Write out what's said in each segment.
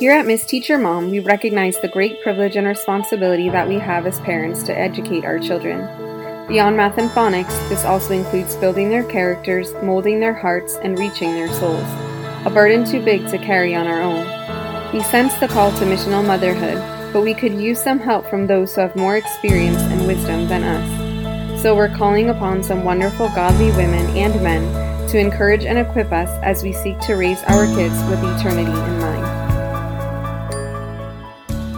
Here at Miss Teacher Mom, we recognize the great privilege and responsibility that we have as parents to educate our children. Beyond math and phonics, this also includes building their characters, molding their hearts, and reaching their souls. A burden too big to carry on our own. We sense the call to missional motherhood, but we could use some help from those who have more experience and wisdom than us. So we're calling upon some wonderful godly women and men to encourage and equip us as we seek to raise our kids with eternity in mind.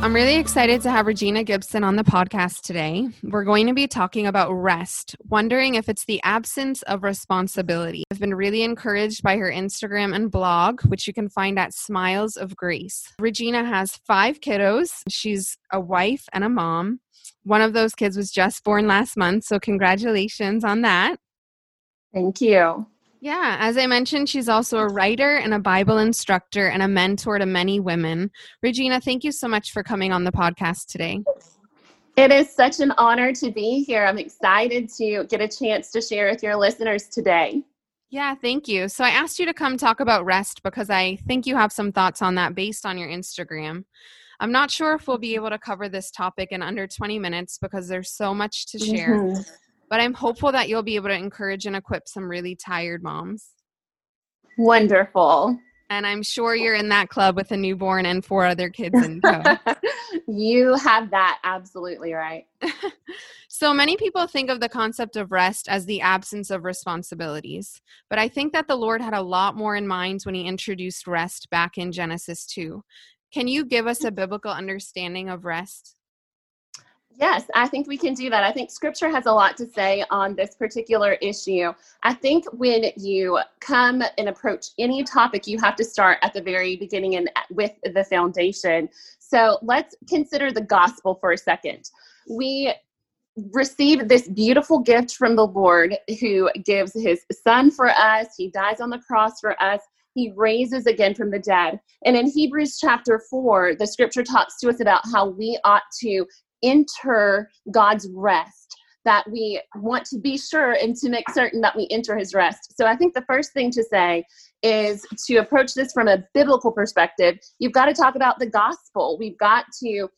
I'm really excited to have Regina Gibson on the podcast today. We're going to be talking about rest, wondering if it's the absence of responsibility. I've been really encouraged by her Instagram and blog, which you can find at Smiles of Grace. Regina has five kiddos. She's a wife and a mom. One of those kids was just born last month, so congratulations on that. Thank you. Yeah, as I mentioned, she's also a writer and a Bible instructor and a mentor to many women. Regina, thank you so much for coming on the podcast today. It is such an honor to be here. I'm excited to get a chance to share with your listeners today. Yeah, thank you. So I asked you to come talk about rest because I think you have some thoughts on that based on your Instagram. I'm not sure if we'll be able to cover this topic in under 20 minutes because there's so much to share. Mm-hmm but I'm hopeful that you'll be able to encourage and equip some really tired moms. Wonderful. And I'm sure you're in that club with a newborn and four other kids in tow. you have that absolutely right. so many people think of the concept of rest as the absence of responsibilities. But I think that the Lord had a lot more in mind when he introduced rest back in Genesis 2. Can you give us a biblical understanding of rest? Yes, I think we can do that. I think scripture has a lot to say on this particular issue. I think when you come and approach any topic, you have to start at the very beginning and with the foundation. So let's consider the gospel for a second. We receive this beautiful gift from the Lord who gives his son for us, he dies on the cross for us he raises again from the dead. And in Hebrews chapter 4, the scripture talks to us about how we ought to enter God's rest, that we want to be sure and to make certain that we enter his rest. So I think the first thing to say is to approach this from a biblical perspective. You've got to talk about the gospel. We've got to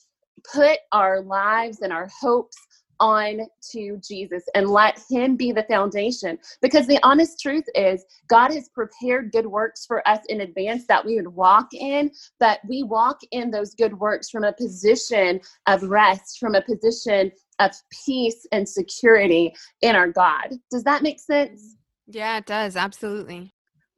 put our lives and our hopes on to Jesus and let Him be the foundation. Because the honest truth is, God has prepared good works for us in advance that we would walk in, but we walk in those good works from a position of rest, from a position of peace and security in our God. Does that make sense? Yeah, it does. Absolutely.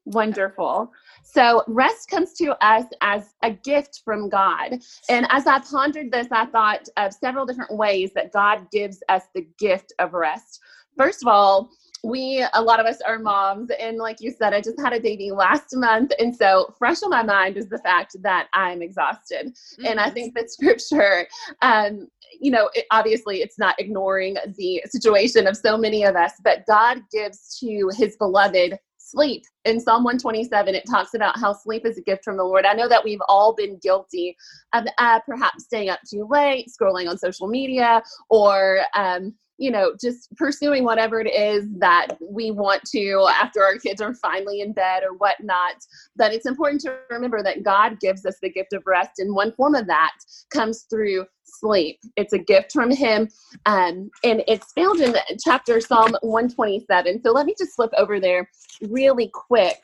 Wonderful. So, rest comes to us as a gift from God. And as I pondered this, I thought of several different ways that God gives us the gift of rest. First of all, we, a lot of us are moms. And like you said, I just had a baby last month. And so, fresh on my mind is the fact that I'm exhausted. Mm-hmm. And I mm-hmm. think that scripture, um, you know, it, obviously it's not ignoring the situation of so many of us, but God gives to his beloved sleep. In Psalm 127, it talks about how sleep is a gift from the Lord. I know that we've all been guilty of uh, perhaps staying up too late, scrolling on social media, or um, you know, just pursuing whatever it is that we want to after our kids are finally in bed or whatnot. But it's important to remember that God gives us the gift of rest, and one form of that comes through sleep. It's a gift from Him, um, and it's found in chapter Psalm 127. So let me just flip over there really quick,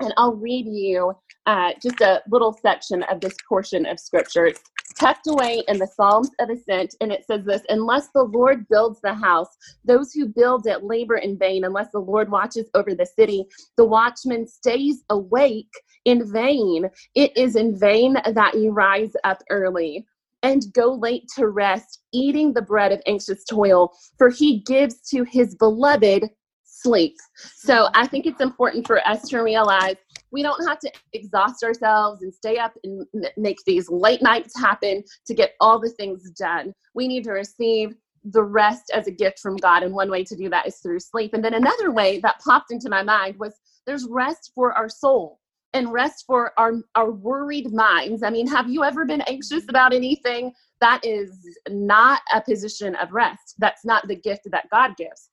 and I'll read you uh, just a little section of this portion of Scripture. It's tucked away in the Psalms of Ascent, and it says this Unless the Lord builds the house, those who build it labor in vain. Unless the Lord watches over the city, the watchman stays awake in vain. It is in vain that you rise up early and go late to rest, eating the bread of anxious toil, for he gives to his beloved sleep. So I think it's important for us to realize we don't have to exhaust ourselves and stay up and make these late nights happen to get all the things done. We need to receive the rest as a gift from God. And one way to do that is through sleep. And then another way that popped into my mind was there's rest for our soul and rest for our, our worried minds. I mean, have you ever been anxious about anything? That is not a position of rest. That's not the gift that God gives.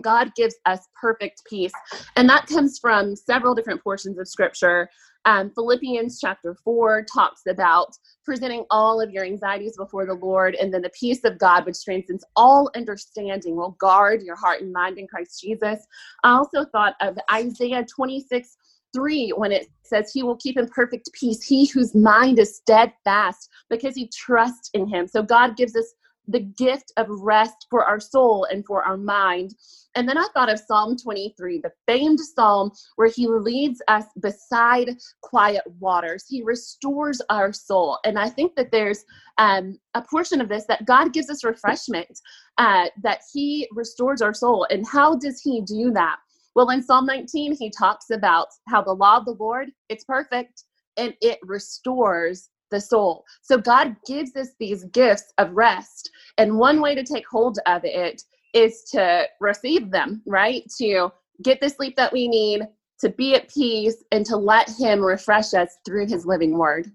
God gives us perfect peace. And that comes from several different portions of scripture. Um, Philippians chapter 4 talks about presenting all of your anxieties before the Lord, and then the peace of God, which transcends all understanding, will guard your heart and mind in Christ Jesus. I also thought of Isaiah 26 3 when it says he will keep in perfect peace he whose mind is steadfast because he trusts in him so god gives us the gift of rest for our soul and for our mind. And then i thought of psalm 23 the famed psalm where he leads us beside quiet waters. He restores our soul. And i think that there's um, a portion of this that god gives us refreshment uh, that he restores our soul. And how does he do that? Well, in Psalm 19, he talks about how the law of the Lord, it's perfect and it restores the soul. So God gives us these gifts of rest. And one way to take hold of it is to receive them, right? To get the sleep that we need, to be at peace, and to let Him refresh us through His living word.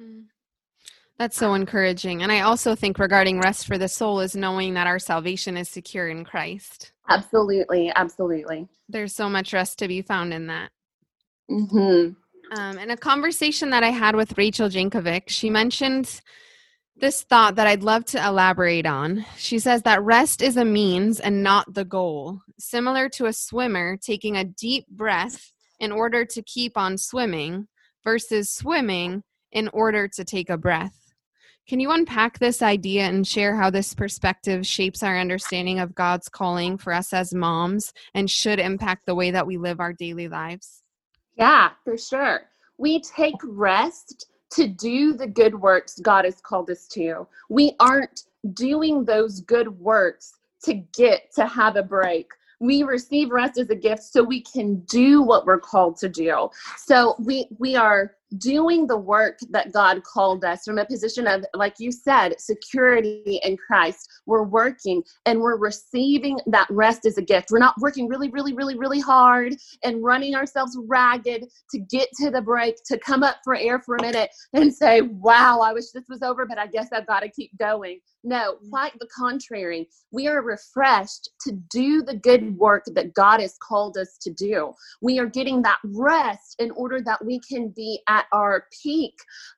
Hmm. That's so encouraging. And I also think regarding rest for the soul is knowing that our salvation is secure in Christ. Absolutely. Absolutely. There's so much rest to be found in that. Mm-hmm. Um, in a conversation that I had with Rachel Jankovic, she mentioned this thought that I'd love to elaborate on. She says that rest is a means and not the goal, similar to a swimmer taking a deep breath in order to keep on swimming versus swimming in order to take a breath. Can you unpack this idea and share how this perspective shapes our understanding of God's calling for us as moms and should impact the way that we live our daily lives? Yeah, for sure. We take rest to do the good works God has called us to. We aren't doing those good works to get to have a break we receive rest as a gift so we can do what we're called to do so we we are doing the work that God called us from a position of, like you said, security in Christ. We're working and we're receiving that rest as a gift. We're not working really, really, really, really hard and running ourselves ragged to get to the break, to come up for air for a minute and say, wow, I wish this was over, but I guess I've got to keep going. No, quite the contrary. We are refreshed to do the good work that God has called us to do. We are getting that rest in order that we can be our peak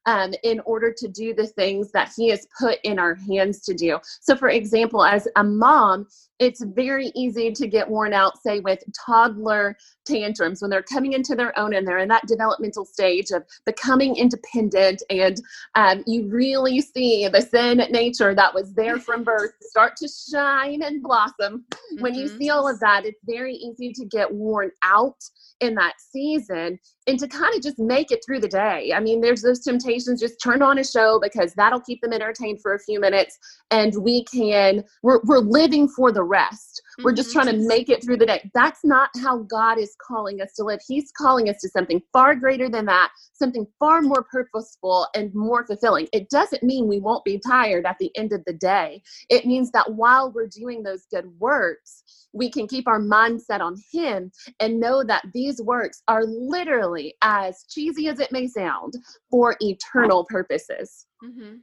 um, in order to do the things that He has put in our hands to do. So, for example, as a mom, it's very easy to get worn out, say, with toddler tantrums when they're coming into their own and they're in that developmental stage of becoming independent. And um, you really see the sin nature that was there from birth start to shine and blossom. Mm-hmm. When you mm-hmm. see all of that, it's very easy to get worn out in that season and to kind of just make it through the day. I mean, there's those temptations, just turn on a show because that'll keep them entertained for a few minutes. And we can, we're, we're living for the rest. Mm-hmm. We're just mm-hmm. trying to make it through the day. That's not how God is calling us to live. He's calling us to something far greater than that, something far more purposeful and more fulfilling. It doesn't mean we won't be tired at the end of the day. It means that while we're doing those good works, we can keep our mindset on Him and know that these works are literally, as cheesy as it may sound, for eternal purposes. Mm-hmm.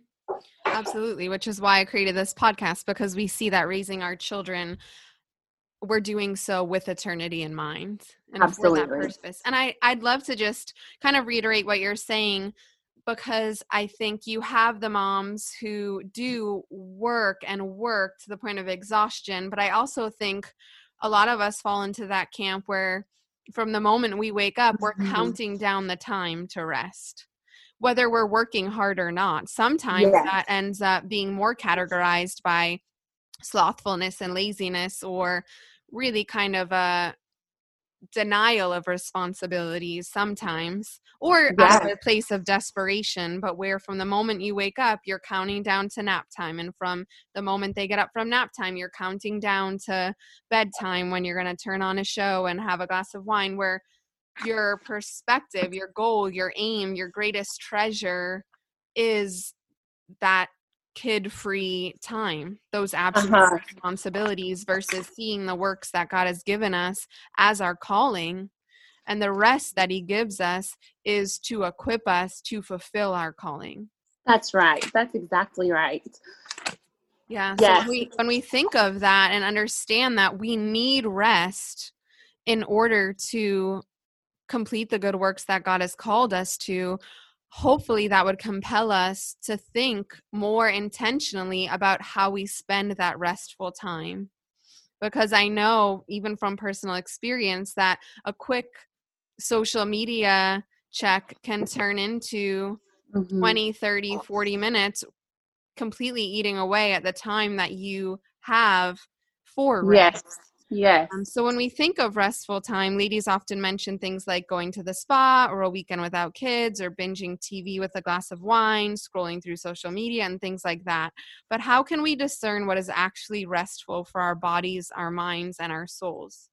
Absolutely, which is why I created this podcast because we see that raising our children, we're doing so with eternity in mind and Absolutely. for that purpose. And I, I'd love to just kind of reiterate what you're saying because I think you have the moms who do work and work to the point of exhaustion. But I also think a lot of us fall into that camp where from the moment we wake up, we're mm-hmm. counting down the time to rest, whether we're working hard or not. Sometimes yes. that ends up being more categorized by slothfulness and laziness or really kind of a denial of responsibilities sometimes or yeah. out of a place of desperation but where from the moment you wake up you're counting down to nap time and from the moment they get up from nap time you're counting down to bedtime when you're going to turn on a show and have a glass of wine where your perspective your goal your aim your greatest treasure is that kid free time, those absolute uh-huh. responsibilities versus seeing the works that God has given us as our calling. And the rest that He gives us is to equip us to fulfill our calling. That's right. That's exactly right. Yeah. Yes. So when we, when we think of that and understand that we need rest in order to complete the good works that God has called us to, hopefully that would compel us to think more intentionally about how we spend that restful time. Because I know, even from personal experience, that a quick social media check can turn into mm-hmm. 20, 30, 40 minutes completely eating away at the time that you have for rest. Yes. Yes. Um, so when we think of restful time, ladies often mention things like going to the spa or a weekend without kids or binging TV with a glass of wine, scrolling through social media, and things like that. But how can we discern what is actually restful for our bodies, our minds, and our souls?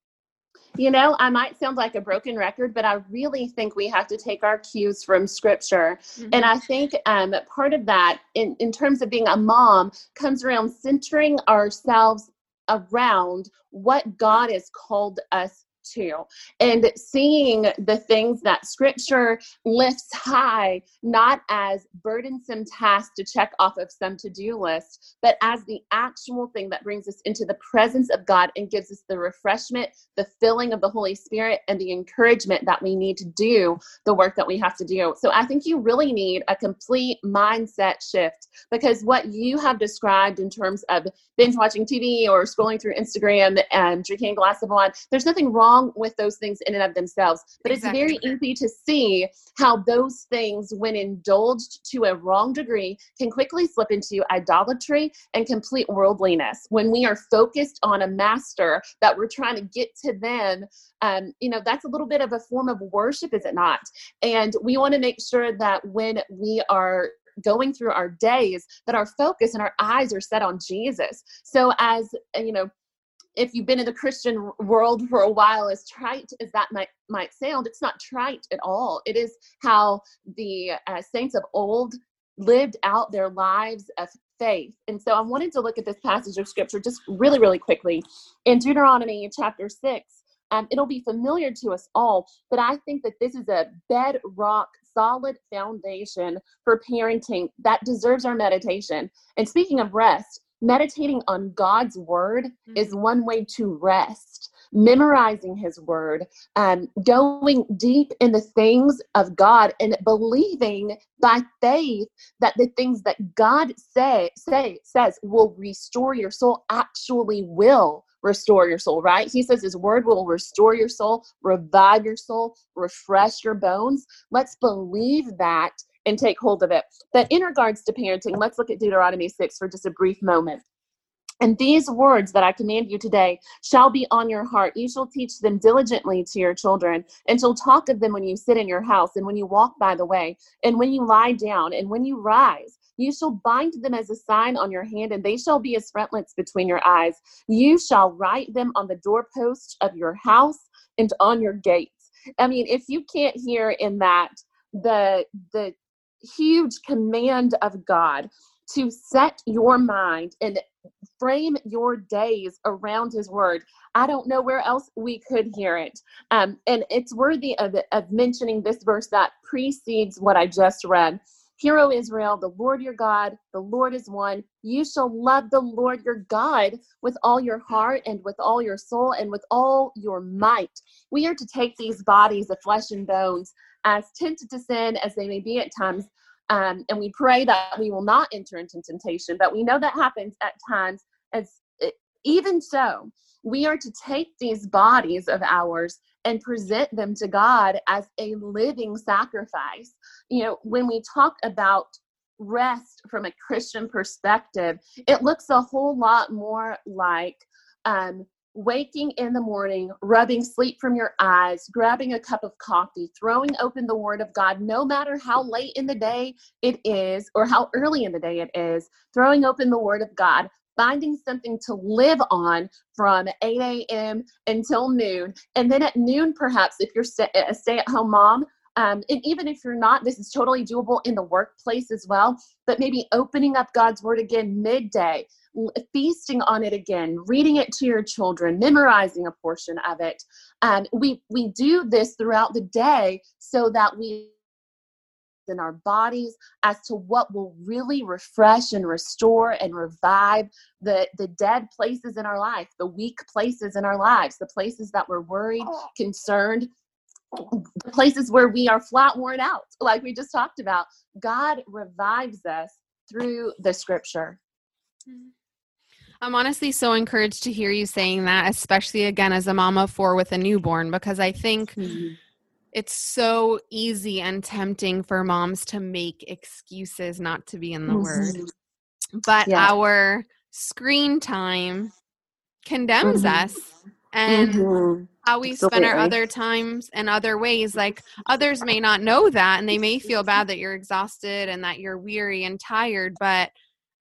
You know, I might sound like a broken record, but I really think we have to take our cues from scripture. Mm-hmm. And I think um, part of that, in, in terms of being a mom, comes around centering ourselves around what God has called us to. And seeing the things that scripture lifts high not as burdensome tasks to check off of some to-do list but as the actual thing that brings us into the presence of god and gives us the refreshment the filling of the holy spirit and the encouragement that we need to do the work that we have to do. So i think you really need a complete mindset shift because what you have described in terms of binge watching tv or scrolling through instagram and drinking a glass of wine there's nothing wrong wrong with those things in and of themselves. But exactly. it's very easy to see how those things, when indulged to a wrong degree, can quickly slip into idolatry and complete worldliness. When we are focused on a master that we're trying to get to them, um, you know, that's a little bit of a form of worship, is it not? And we want to make sure that when we are going through our days that our focus and our eyes are set on Jesus. So as you know, if you've been in the Christian world for a while, as trite as that might might sound, it's not trite at all. It is how the uh, saints of old lived out their lives of faith. And so I wanted to look at this passage of scripture just really, really quickly in Deuteronomy chapter six. Um, it'll be familiar to us all, but I think that this is a bedrock, solid foundation for parenting that deserves our meditation. And speaking of rest, meditating on God's word mm-hmm. is one way to rest. Memorizing his word, um, going deep in the things of God and believing by faith that the things that God say, say says will restore your soul actually will restore your soul, right? He says his word will restore your soul, revive your soul, refresh your bones. Let's believe that and take hold of it. But in regards to parenting, let's look at Deuteronomy 6 for just a brief moment. And these words that I command you today shall be on your heart. You shall teach them diligently to your children, and shall talk of them when you sit in your house, and when you walk by the way, and when you lie down, and when you rise. You shall bind them as a sign on your hand, and they shall be as frontlets between your eyes. You shall write them on the doorposts of your house and on your gates. I mean, if you can't hear in that the the huge command of God to set your mind and frame your days around his word. I don't know where else we could hear it. Um, and it's worthy of, of mentioning this verse that precedes what I just read. Hear, O Israel, the Lord your God, the Lord is one. You shall love the Lord your God with all your heart and with all your soul and with all your might. We are to take these bodies of flesh and bones as tempted to sin as they may be at times. Um, and we pray that we will not enter into temptation, but we know that happens at times. As even so, we are to take these bodies of ours and present them to God as a living sacrifice. You know, when we talk about rest from a Christian perspective, it looks a whole lot more like um, waking in the morning, rubbing sleep from your eyes, grabbing a cup of coffee, throwing open the Word of God, no matter how late in the day it is or how early in the day it is, throwing open the Word of God, finding something to live on from 8 a.m. until noon. And then at noon, perhaps, if you're a stay at home mom, um, and even if you're not, this is totally doable in the workplace as well. But maybe opening up God's Word again midday, feasting on it again, reading it to your children, memorizing a portion of it. Um, we we do this throughout the day so that we in our bodies as to what will really refresh and restore and revive the the dead places in our life the weak places in our lives the places that we're worried concerned the places where we are flat worn out, like we just talked about. God revives us through the scripture. I'm honestly so encouraged to hear you saying that, especially again as a mom of four with a newborn, because I think mm-hmm. It's so easy and tempting for moms to make excuses not to be in the mm-hmm. word. But yeah. our screen time condemns mm-hmm. us and mm-hmm. how we spend our other times and other ways like others may not know that and they may feel bad that you're exhausted and that you're weary and tired but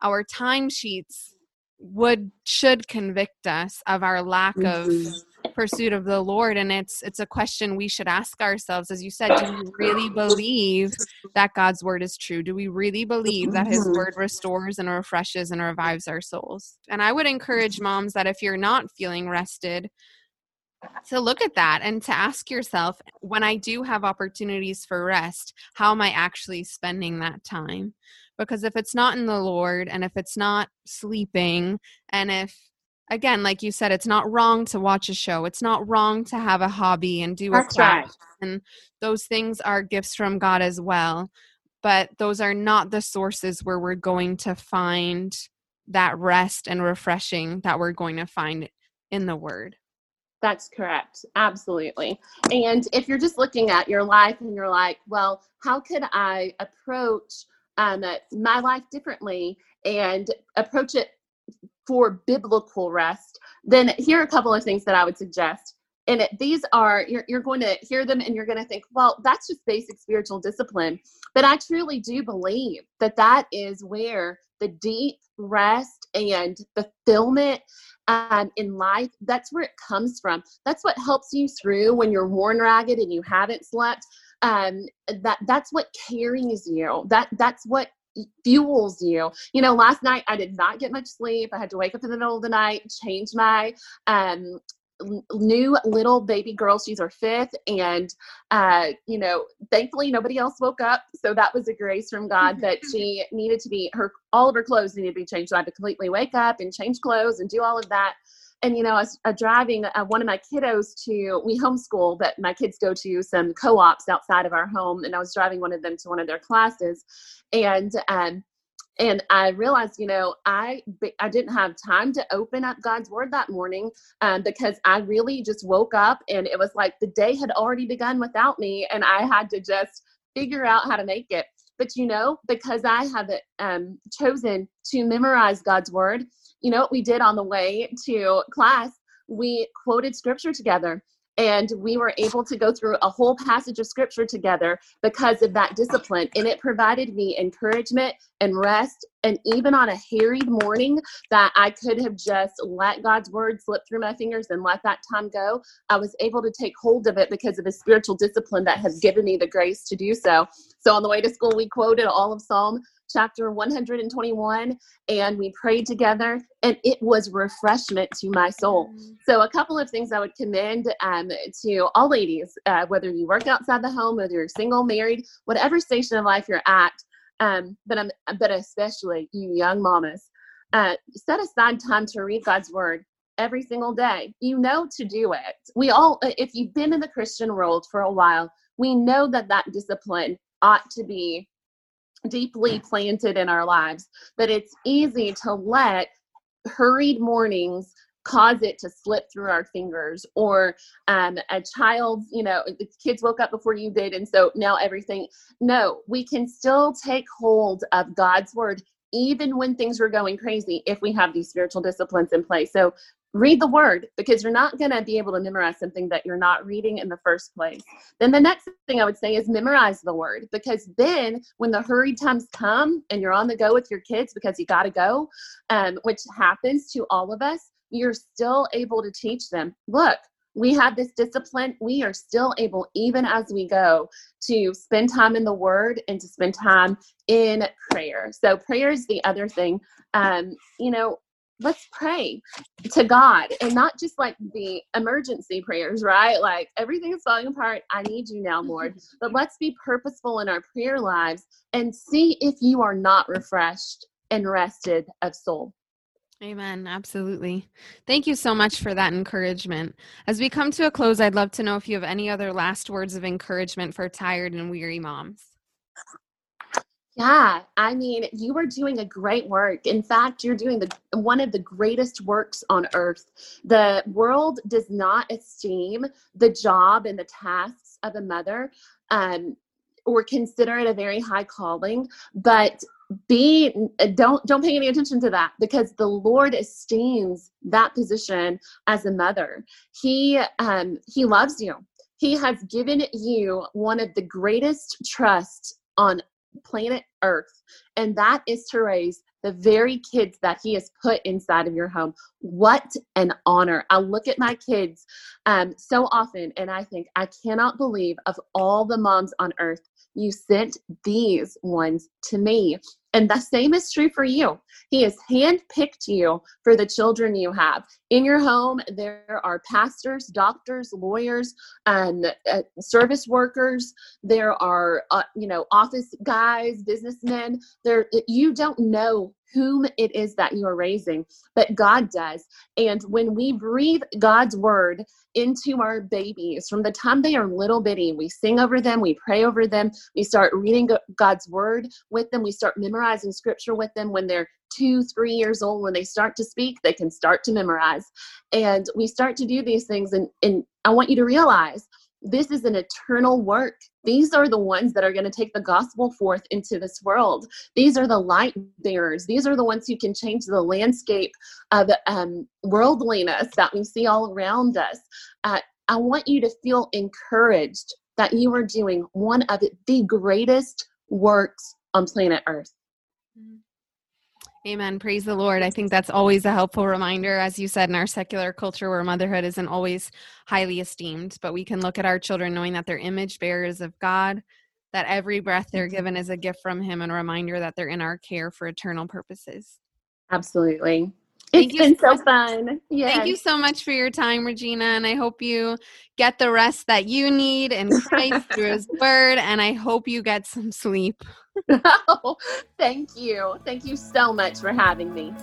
our timesheets would should convict us of our lack mm-hmm. of pursuit of the lord and it's it's a question we should ask ourselves as you said do we really believe that god's word is true do we really believe that his mm-hmm. word restores and refreshes and revives our souls and i would encourage moms that if you're not feeling rested to look at that and to ask yourself when I do have opportunities for rest, how am I actually spending that time? Because if it's not in the Lord and if it's not sleeping, and if, again, like you said, it's not wrong to watch a show, it's not wrong to have a hobby and do That's a craft. Right. And those things are gifts from God as well. But those are not the sources where we're going to find that rest and refreshing that we're going to find in the Word. That's correct. Absolutely. And if you're just looking at your life and you're like, well, how could I approach um, my life differently and approach it for biblical rest? Then here are a couple of things that I would suggest. And these are, you're, you're going to hear them and you're going to think, well, that's just basic spiritual discipline. But I truly do believe that that is where the deep rest and fulfillment um, in life, that's where it comes from. That's what helps you through when you're worn ragged and you haven't slept. Um, that that's what carries you. That that's what fuels you. You know, last night I did not get much sleep. I had to wake up in the middle of the night, change my um new little baby girl she's her fifth and uh you know thankfully nobody else woke up so that was a grace from god that she needed to be her all of her clothes needed to be changed so i had to completely wake up and change clothes and do all of that and you know, I was uh, driving uh, one of my kiddos to we homeschool, but my kids go to some co-ops outside of our home, and I was driving one of them to one of their classes, and um, and i realized you know i i didn't have time to open up god's word that morning um, because i really just woke up and it was like the day had already begun without me and i had to just figure out how to make it. But you know because i have um, chosen to memorize god's word you know what we did on the way to class? We quoted scripture together and we were able to go through a whole passage of scripture together because of that discipline and it provided me encouragement and rest and even on a harried morning that i could have just let god's word slip through my fingers and let that time go i was able to take hold of it because of the spiritual discipline that has given me the grace to do so. So on the way to school we quoted all of psalm chapter 121 and we prayed together and it was refreshment to my soul. Mm. so a couple of things i would commend um, to all ladies uh, whether you work outside the home whether you're single married whatever station of life you're at um, but I'm, but especially you young mamas uh, set aside time to read god's word every single day. You know to do it. We all if you've been in the christian world for a while we know that that discipline ought to be deeply planted in our lives that it's easy to let hurried mornings cause it to slip through our fingers or um, a child's you know the kids woke up before you did and so now everything no we can still take hold of god's word even when things are going crazy if we have these spiritual disciplines in place. So read the word because you're not going to be able to memorize something that you're not reading in the first place. Then the next thing I would say is memorize the word because then when the hurried times come and you're on the go with your kids because you got to go, um, which happens to all of us, you're still able to teach them. Look, we have this discipline. We are still able, even as we go, to spend time in the Word and to spend time in prayer. So, prayer is the other thing. Um, you know, let's pray to God and not just like the emergency prayers, right? Like everything is falling apart. I need you now, Lord. But let's be purposeful in our prayer lives and see if you are not refreshed and rested of soul. Amen. Absolutely. Thank you so much for that encouragement. As we come to a close, I'd love to know if you have any other last words of encouragement for tired and weary moms. Yeah, I mean, you are doing a great work. In fact, you're doing the one of the greatest works on earth. The world does not esteem the job and the tasks of a mother um, or consider it a very high calling, but be don't don't pay any attention to that because the lord esteems that position as a mother he um he loves you he has given you one of the greatest trusts on planet earth and that is to raise the very kids that he has put inside of your home. What an honor. I look at my kids um, so often and i think i cannot believe of all the moms on earth you sent these ones to me and the same is true for you. He has handpicked you for the children you have. In your home, there are pastors, doctors, lawyers, and uh, service workers. There are, uh, you know, office guys, businessmen. There, you don't know whom it is that you are raising, but God does. And when we breathe God's word into our babies from the time they are little bitty, we sing over them, we pray over them, we start reading God's word with them, we start memorizing scripture with them when they're two, three years old. When they start to speak, they can start to memorize. And we start to do these things. And, and I want you to realize this is an eternal work. These are the ones that are going to take the gospel forth into this world. These are the light bearers. These are the ones who can change the landscape of um, worldliness that we see all around us. Uh, I want you to feel encouraged that you are doing one of the greatest works on planet Earth. Mm-hmm. Amen. Praise the Lord. I think that's always a helpful reminder, as you said, in our secular culture where motherhood isn't always highly esteemed, but we can look at our children knowing that they're image bearers of God, that every breath they're mm-hmm. given is a gift from Him and a reminder that they're in our care for eternal purposes. Absolutely. Thank it's been so, fun. Yes. Thank you so much for your time, Regina. And I hope you get the rest that you need in Christ through His Word. And I hope you get some sleep. oh, thank you. Thank you so much for having me.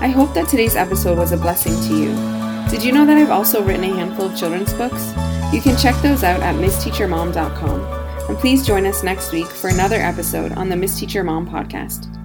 I hope that today's episode was a blessing to you. Did you know that I've also written a handful of children's books? You can check those out at missteachermom.com. And please join us next week for another episode on the Miss Teacher Mom podcast.